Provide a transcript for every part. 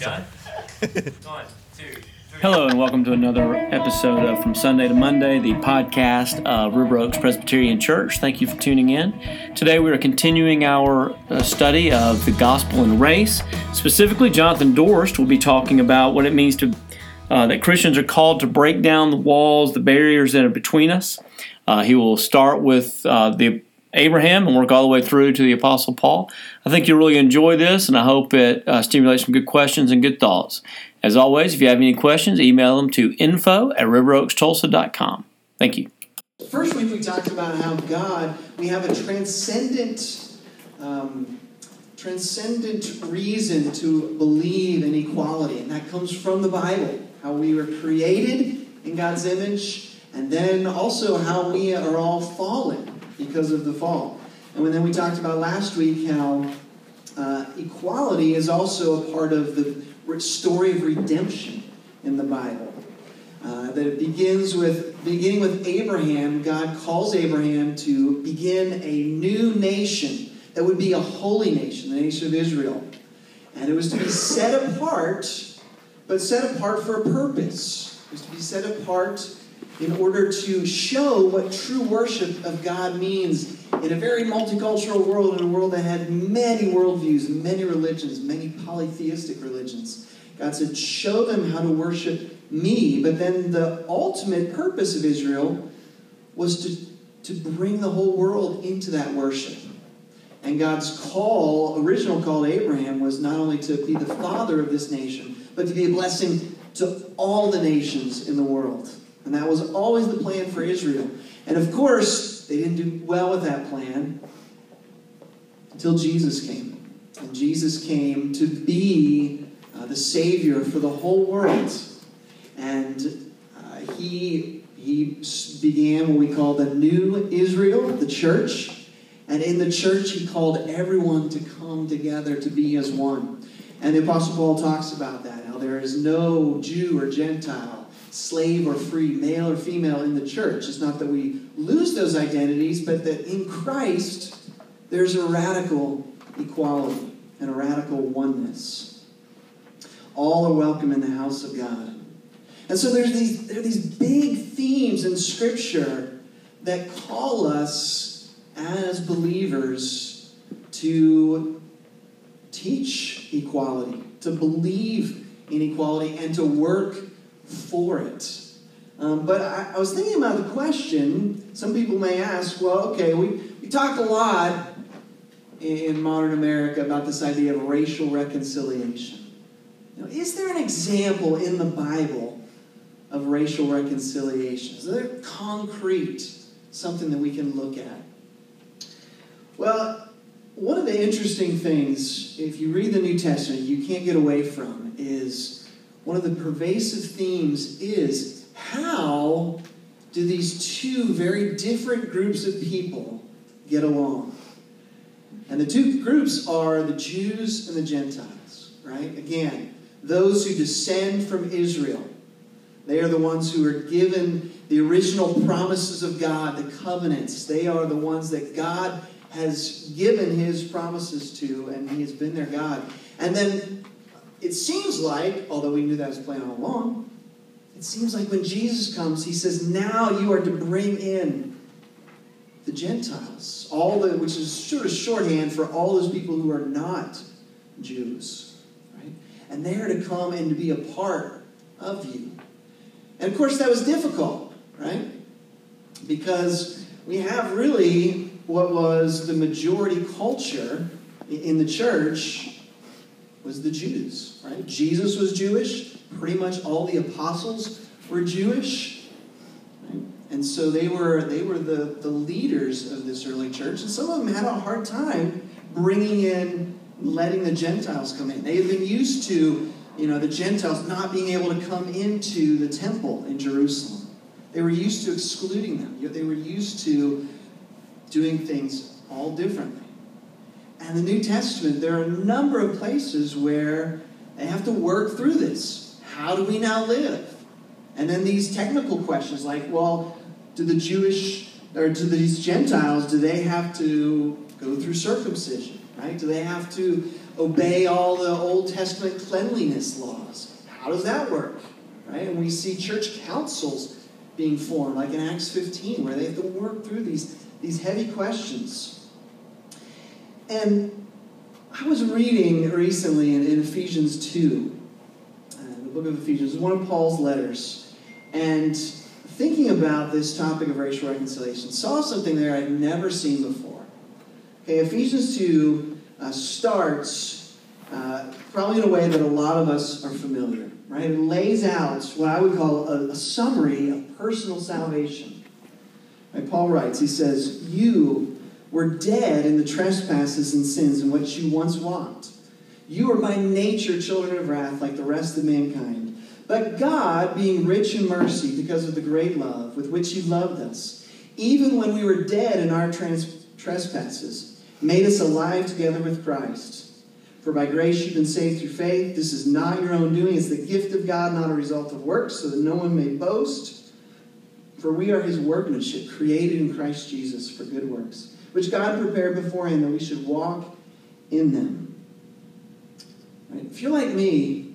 Done? One, two, three. Hello, and welcome to another episode of From Sunday to Monday, the podcast of River Oaks Presbyterian Church. Thank you for tuning in. Today, we are continuing our uh, study of the gospel and race. Specifically, Jonathan Dorst will be talking about what it means to uh, that Christians are called to break down the walls, the barriers that are between us. Uh, he will start with uh, the Abraham and work all the way through to the Apostle Paul. I think you'll really enjoy this, and I hope it uh, stimulates some good questions and good thoughts. As always, if you have any questions, email them to info at riveroakstulsa.com. Thank you. First week we talked about how God, we have a transcendent, um, transcendent reason to believe in equality, and that comes from the Bible. How we were created in God's image, and then also how we are all fallen because of the fall. And then we talked about last week how uh, equality is also a part of the story of redemption in the Bible. Uh, that it begins with beginning with Abraham. God calls Abraham to begin a new nation that would be a holy nation, the nation of Israel, and it was to be set apart, but set apart for a purpose. It was to be set apart in order to show what true worship of God means in a very multicultural world, in a world that had many worldviews, many religions, many polytheistic religions. God said, Show them how to worship me. But then the ultimate purpose of Israel was to, to bring the whole world into that worship. And God's call, original call to Abraham, was not only to be the father of this nation, but to be a blessing to all the nations in the world. And that was always the plan for Israel. And of course, they didn't do well with that plan until Jesus came. And Jesus came to be uh, the Savior for the whole world. And uh, he, he began what we call the new Israel, the church. And in the church, he called everyone to come together to be as one. And the Apostle Paul talks about that, how there is no Jew or Gentile, slave or free, male or female in the church. It's not that we lose those identities, but that in Christ, there's a radical equality and a radical oneness. All are welcome in the house of God. And so there's these, there are these big themes in Scripture that call us as believers to teach equality, to believe in equality, and to work for it. Um, but I, I, was thinking about the question. Some people may ask, well, okay, we, we talked a lot in modern America about this idea of racial reconciliation. Know, is there an example in the Bible of racial reconciliation? Is there concrete something that we can look at? Well, one of the interesting things, if you read the New Testament, you can't get away from is one of the pervasive themes is how do these two very different groups of people get along? And the two groups are the Jews and the Gentiles, right? Again, those who descend from Israel. They are the ones who are given the original promises of God, the covenants. They are the ones that God has given his promises to, and he has been their God. And then it seems like, although we knew that was planned all along, it seems like when Jesus comes, he says, now you are to bring in the Gentiles, all the, which is sort of shorthand for all those people who are not Jews, right? And they are to come and to be a part of you. And of course, that was difficult, right? Because we have really what was the majority culture in the church was the Jews, right? Jesus was Jewish. Pretty much all the apostles were Jewish. Right? And so they were, they were the, the leaders of this early church. And some of them had a hard time bringing in, letting the Gentiles come in. They had been used to, you know, the Gentiles not being able to come into the temple in Jerusalem. They were used to excluding them. They were used to doing things all differently. And the New Testament, there are a number of places where they have to work through this. How do we now live? And then these technical questions like, well, do the Jewish or do these Gentiles, do they have to go through circumcision, right? Do they have to obey all the Old Testament cleanliness laws. How does that work? Right? And we see church councils being formed, like in Acts 15, where they have to work through these, these heavy questions. And I was reading recently in, in Ephesians 2, uh, the book of Ephesians, one of Paul's letters, and thinking about this topic of racial reconciliation, saw something there I'd never seen before. Okay, Ephesians 2 uh, starts uh, probably in a way that a lot of us are familiar, right? It lays out what I would call a, a summary of personal salvation. Right, Paul writes, he says, You were dead in the trespasses and sins in which you once walked. You are by nature children of wrath like the rest of mankind. But God, being rich in mercy because of the great love with which He loved us, even when we were dead in our trans- trespasses, made us alive together with Christ. For by grace you've been saved through faith. This is not your own doing, it's the gift of God, not a result of works, so that no one may boast. For we are his workmanship, created in Christ Jesus for good works, which God prepared beforehand that we should walk in them. Right? If you're like me,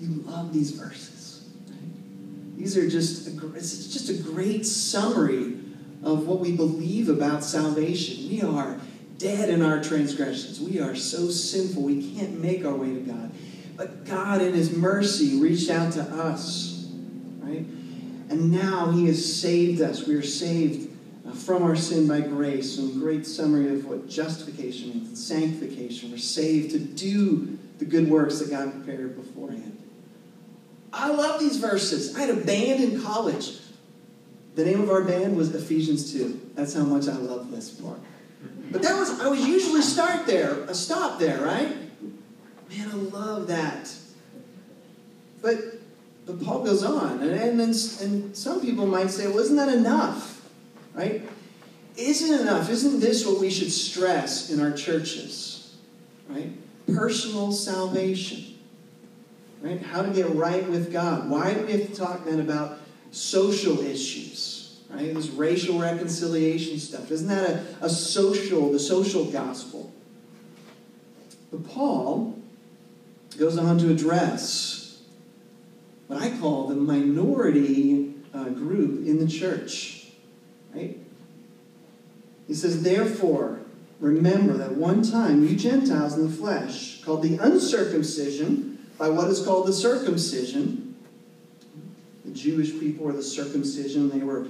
you love these verses. Right? These are just a, it's just a great summary of what we believe about salvation. We are dead in our transgressions. We are so sinful, we can't make our way to God. But God, in His mercy, reached out to us, right? And now He has saved us. We are saved Uh, from our sin by grace. Some great summary of what justification means and sanctification. We're saved to do the good works that God prepared beforehand. I love these verses. I had a band in college. The name of our band was Ephesians 2. That's how much I love this part. But that was, I would usually start there, a stop there, right? Man, I love that. But, but Paul goes on, and, and, and some people might say, well, isn't that enough? Right? Isn't enough? Isn't this what we should stress in our churches? Right? Personal salvation. Right? How to get right with God. Why do we have to talk then about social issues? right? This racial reconciliation stuff. Isn't that a, a social, the social gospel? But Paul goes on to address what I call the minority uh, group in the church, right? He says, therefore, remember that one time you Gentiles in the flesh, called the uncircumcision by what is called the circumcision, the Jewish people were the circumcision, they were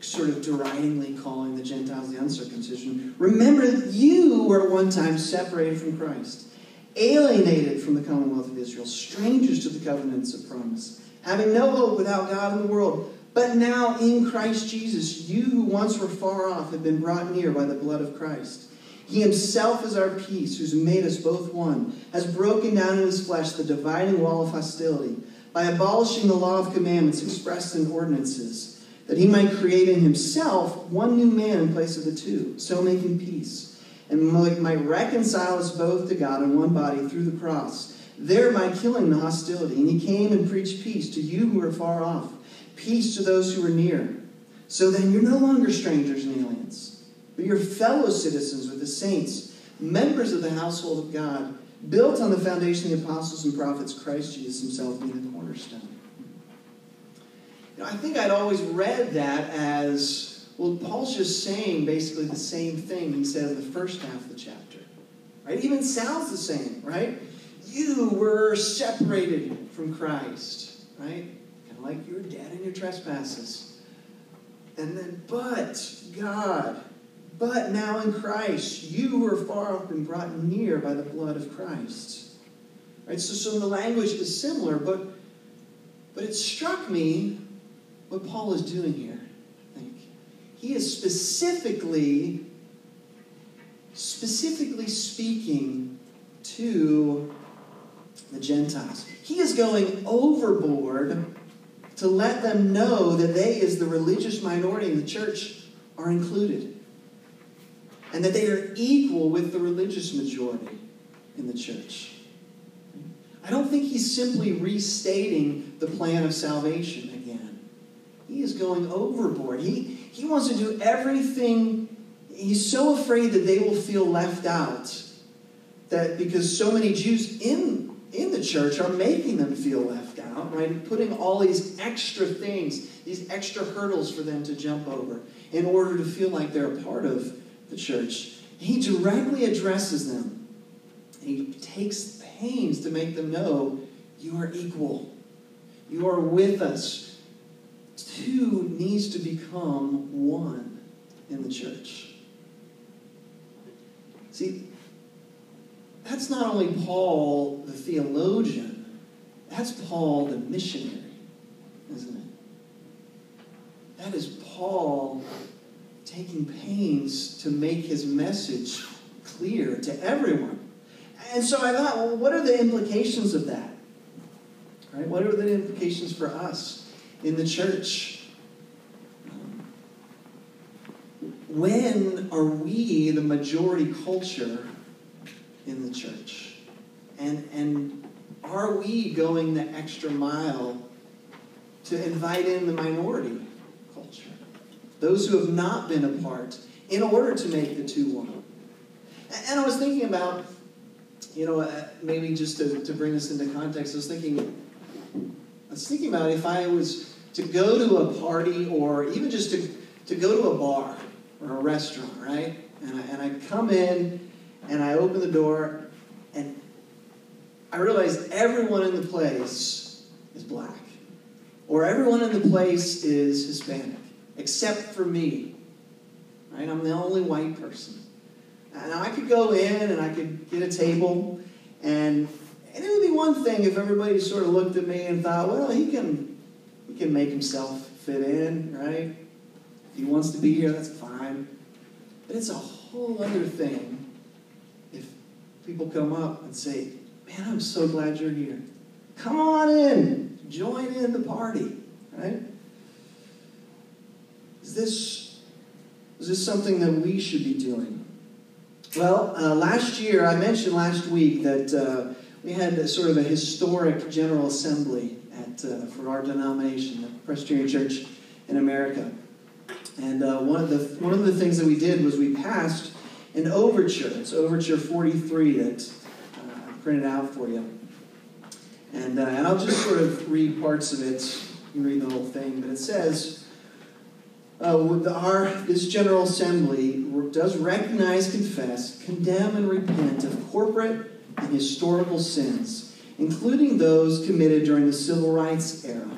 sort of deridingly calling the Gentiles the uncircumcision. Remember that you were at one time separated from Christ, alienated from the commonwealth of Israel, strangers to the covenants of promise, having no hope without God in the world. But now in Christ Jesus, you who once were far off have been brought near by the blood of Christ. He himself is our peace, who's made us both one, has broken down in his flesh the dividing wall of hostility by abolishing the law of commandments expressed in ordinances that he might create in himself one new man in place of the two, so making peace, and might reconcile us both to God in one body through the cross, thereby killing the hostility. And he came and preached peace to you who are far off, peace to those who are near. So then you're no longer strangers and aliens, but you're fellow citizens with the saints, members of the household of God, built on the foundation of the apostles and prophets, Christ Jesus himself being the cornerstone. You know, I think I'd always read that as, well, Paul's just saying basically the same thing he said in the first half of the chapter. Right? Even sounds the same, right? You were separated from Christ, right? Like you were dead in your trespasses. And then, but God, but now in Christ, you were far off and brought near by the blood of Christ. Right? So, so the language is similar, but but it struck me what Paul is doing here, I think. He is specifically, specifically speaking to the Gentiles. He is going overboard to let them know that they, as the religious minority in the church, are included. And that they are equal with the religious majority in the church. I don't think he's simply restating the plan of salvation again. he is going overboard. He, he wants to do everything. He's so afraid that they will feel left out that because so many Jews in in the church are making them feel left out, right? Putting all these extra things, these extra hurdles for them to jump over in order to feel like they're a part of the church. He directly addresses them. He takes pains to make them know you are equal. You are with us. Two needs to become one in the church. See, that's not only Paul the theologian, that's Paul the missionary, isn't it? That is Paul taking pains to make his message clear to everyone. And so I thought, well, what are the implications of that? Right? What are the implications for us in the church? When are we the majority culture in the church? And, and are we going the extra mile to invite in the minority culture? Those who have not been a part in order to make the two one. And I was thinking about, you know, uh, maybe just to, to bring this into context, I was thinking, I was thinking about if I was to go to a party or even just to, to go to a bar or a restaurant, right? And I, and I come in and I open the door and I realize everyone in the place is black. Or everyone in the place is Hispanic, except for me. Right? I'm the only white person. And I could go in and I could get a table, and, and it would be one thing if everybody sort of looked at me and thought, well, he can, he can make himself fit in, right? If he wants to be here, that's fine. But it's a whole other thing people come up and say, man, I'm so glad you're here. Come on in. Join in the party, right? Is this, is this something that we should be doing? Well, uh, last year, I mentioned last week that uh, we had a, sort of a historic General Assembly at, uh, for our denomination, the Presbyterian Church in America. And uh, one, of the, one of the things that we did was we passed an overture. It's Overture 43 that uh, I printed out for you. And, uh, and I'll just sort of read parts of it. You can read the whole thing, but it says, uh, our, this General Assembly does recognize, confess, condemn, and repent of corporate and historical sins, including those committed during the Civil Rights era,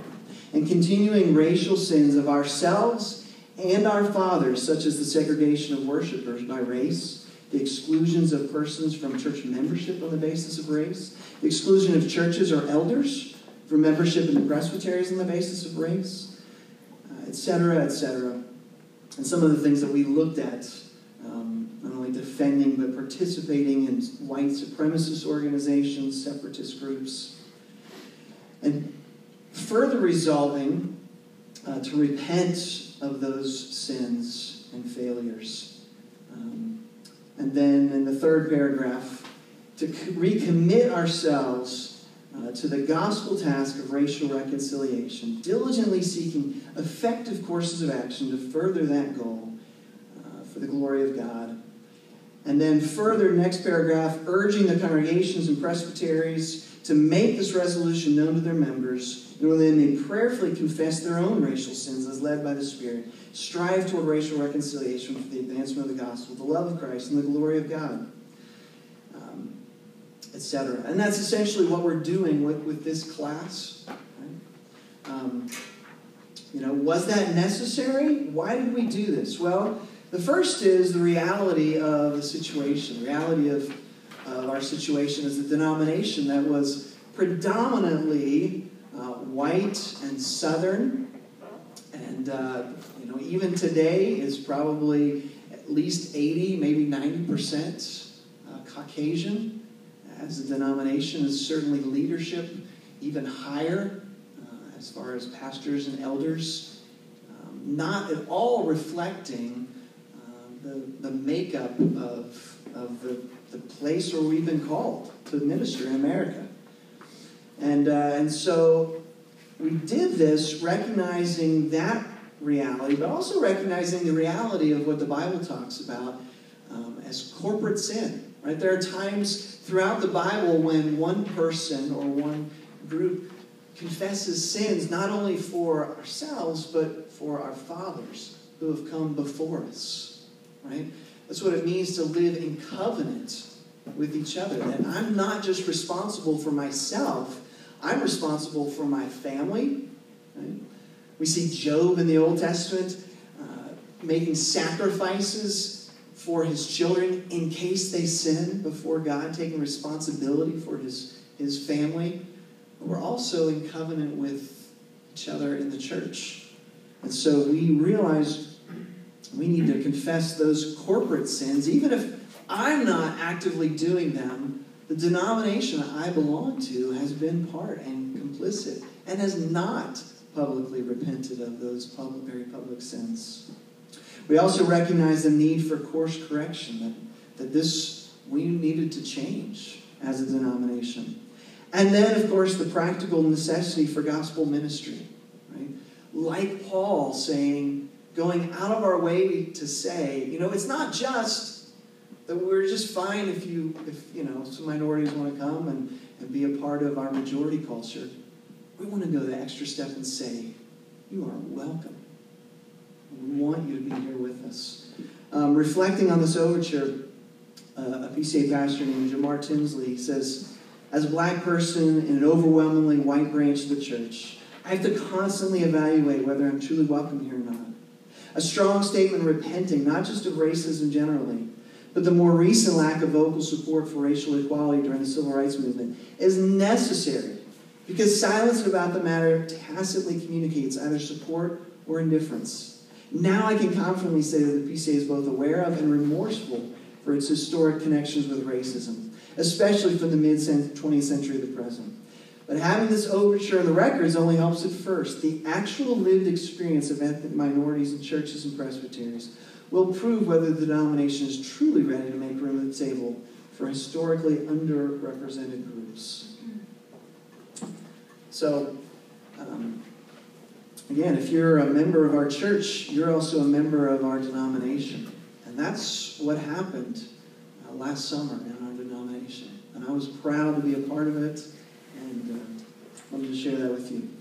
and continuing racial sins of ourselves and our fathers, such as the segregation of worshipers by race, the exclusions of persons from church membership on the basis of race, the exclusion of churches or elders from membership in the presbyteries on the basis of race, etc., uh, etc. Et and some of the things that we looked at, um, not only defending but participating in white supremacist organizations, separatist groups, and further resolving uh, to repent of those sins and failures. Um, and then in the third paragraph, to recommit ourselves uh, to the gospel task of racial reconciliation, diligently seeking effective courses of action to further that goal uh, for the glory of God. And then further, next paragraph, urging the congregations and presbyteries to make this resolution known to their members, in order they may prayerfully confess their own racial sins as led by the Spirit, strive toward racial reconciliation for the advancement of the gospel, the love of Christ, and the glory of God etc. And that's essentially what we're doing with, with this class. Right? Um, you know, was that necessary? Why did we do this? Well, the first is the reality of the situation, the reality of, of our situation as a denomination that was predominantly uh, white and southern, and uh, you know, even today is probably at least 80, maybe 90 percent uh, Caucasian. As a denomination is certainly leadership even higher uh, as far as pastors and elders, um, not at all reflecting uh, the, the makeup of, of the, the place where we've been called to minister in America. And, uh, and so we did this recognizing that reality, but also recognizing the reality of what the Bible talks about um, as corporate sin Right? There are times throughout the Bible when one person or one group confesses sins not only for ourselves but for our fathers who have come before us. Right? That's what it means to live in covenant with each other. And I'm not just responsible for myself, I'm responsible for my family. Right? We see Job in the Old Testament uh, making sacrifices for his children in case they sin before God, taking responsibility for his, his family. But we're also in covenant with each other in the church. And so we realize we need to confess those corporate sins, even if I'm not actively doing them. The denomination I belong to has been part and complicit and has not publicly repented of those public, very public sins. We also recognize the need for course correction, that, that this, we needed to change as a denomination. And then, of course, the practical necessity for gospel ministry. Right? Like Paul saying, going out of our way to say, you know, it's not just that we're just fine if you, if, you know, some minorities want to come and, and be a part of our majority culture. We want to go the extra step and say, you are welcome. We want you to be here with us. Um, reflecting on this overture, uh, a PCA pastor named Jemar Tisby says, as a black person in an overwhelmingly white branch of the church, I have to constantly evaluate whether I'm truly welcome here or not. A strong statement repenting, not just of racism generally, but the more recent lack of vocal support for racial equality during the civil rights movement is necessary because silence about the matter tacitly communicates either support or indifference. Now I can confidently say that the PCA is both aware of and remorseful for its historic connections with racism, especially from the mid 20th century to the present. But having this overture in the records only helps at first. The actual lived experience of ethnic minorities in churches and presbyteries will prove whether the denomination is truly ready to make room at the table for historically underrepresented groups. So, um, Again, if you're a member of our church, you're also a member of our denomination. And that's what happened uh, last summer in our denomination. And I was proud to be a part of it, and uh, wanted to share that with you.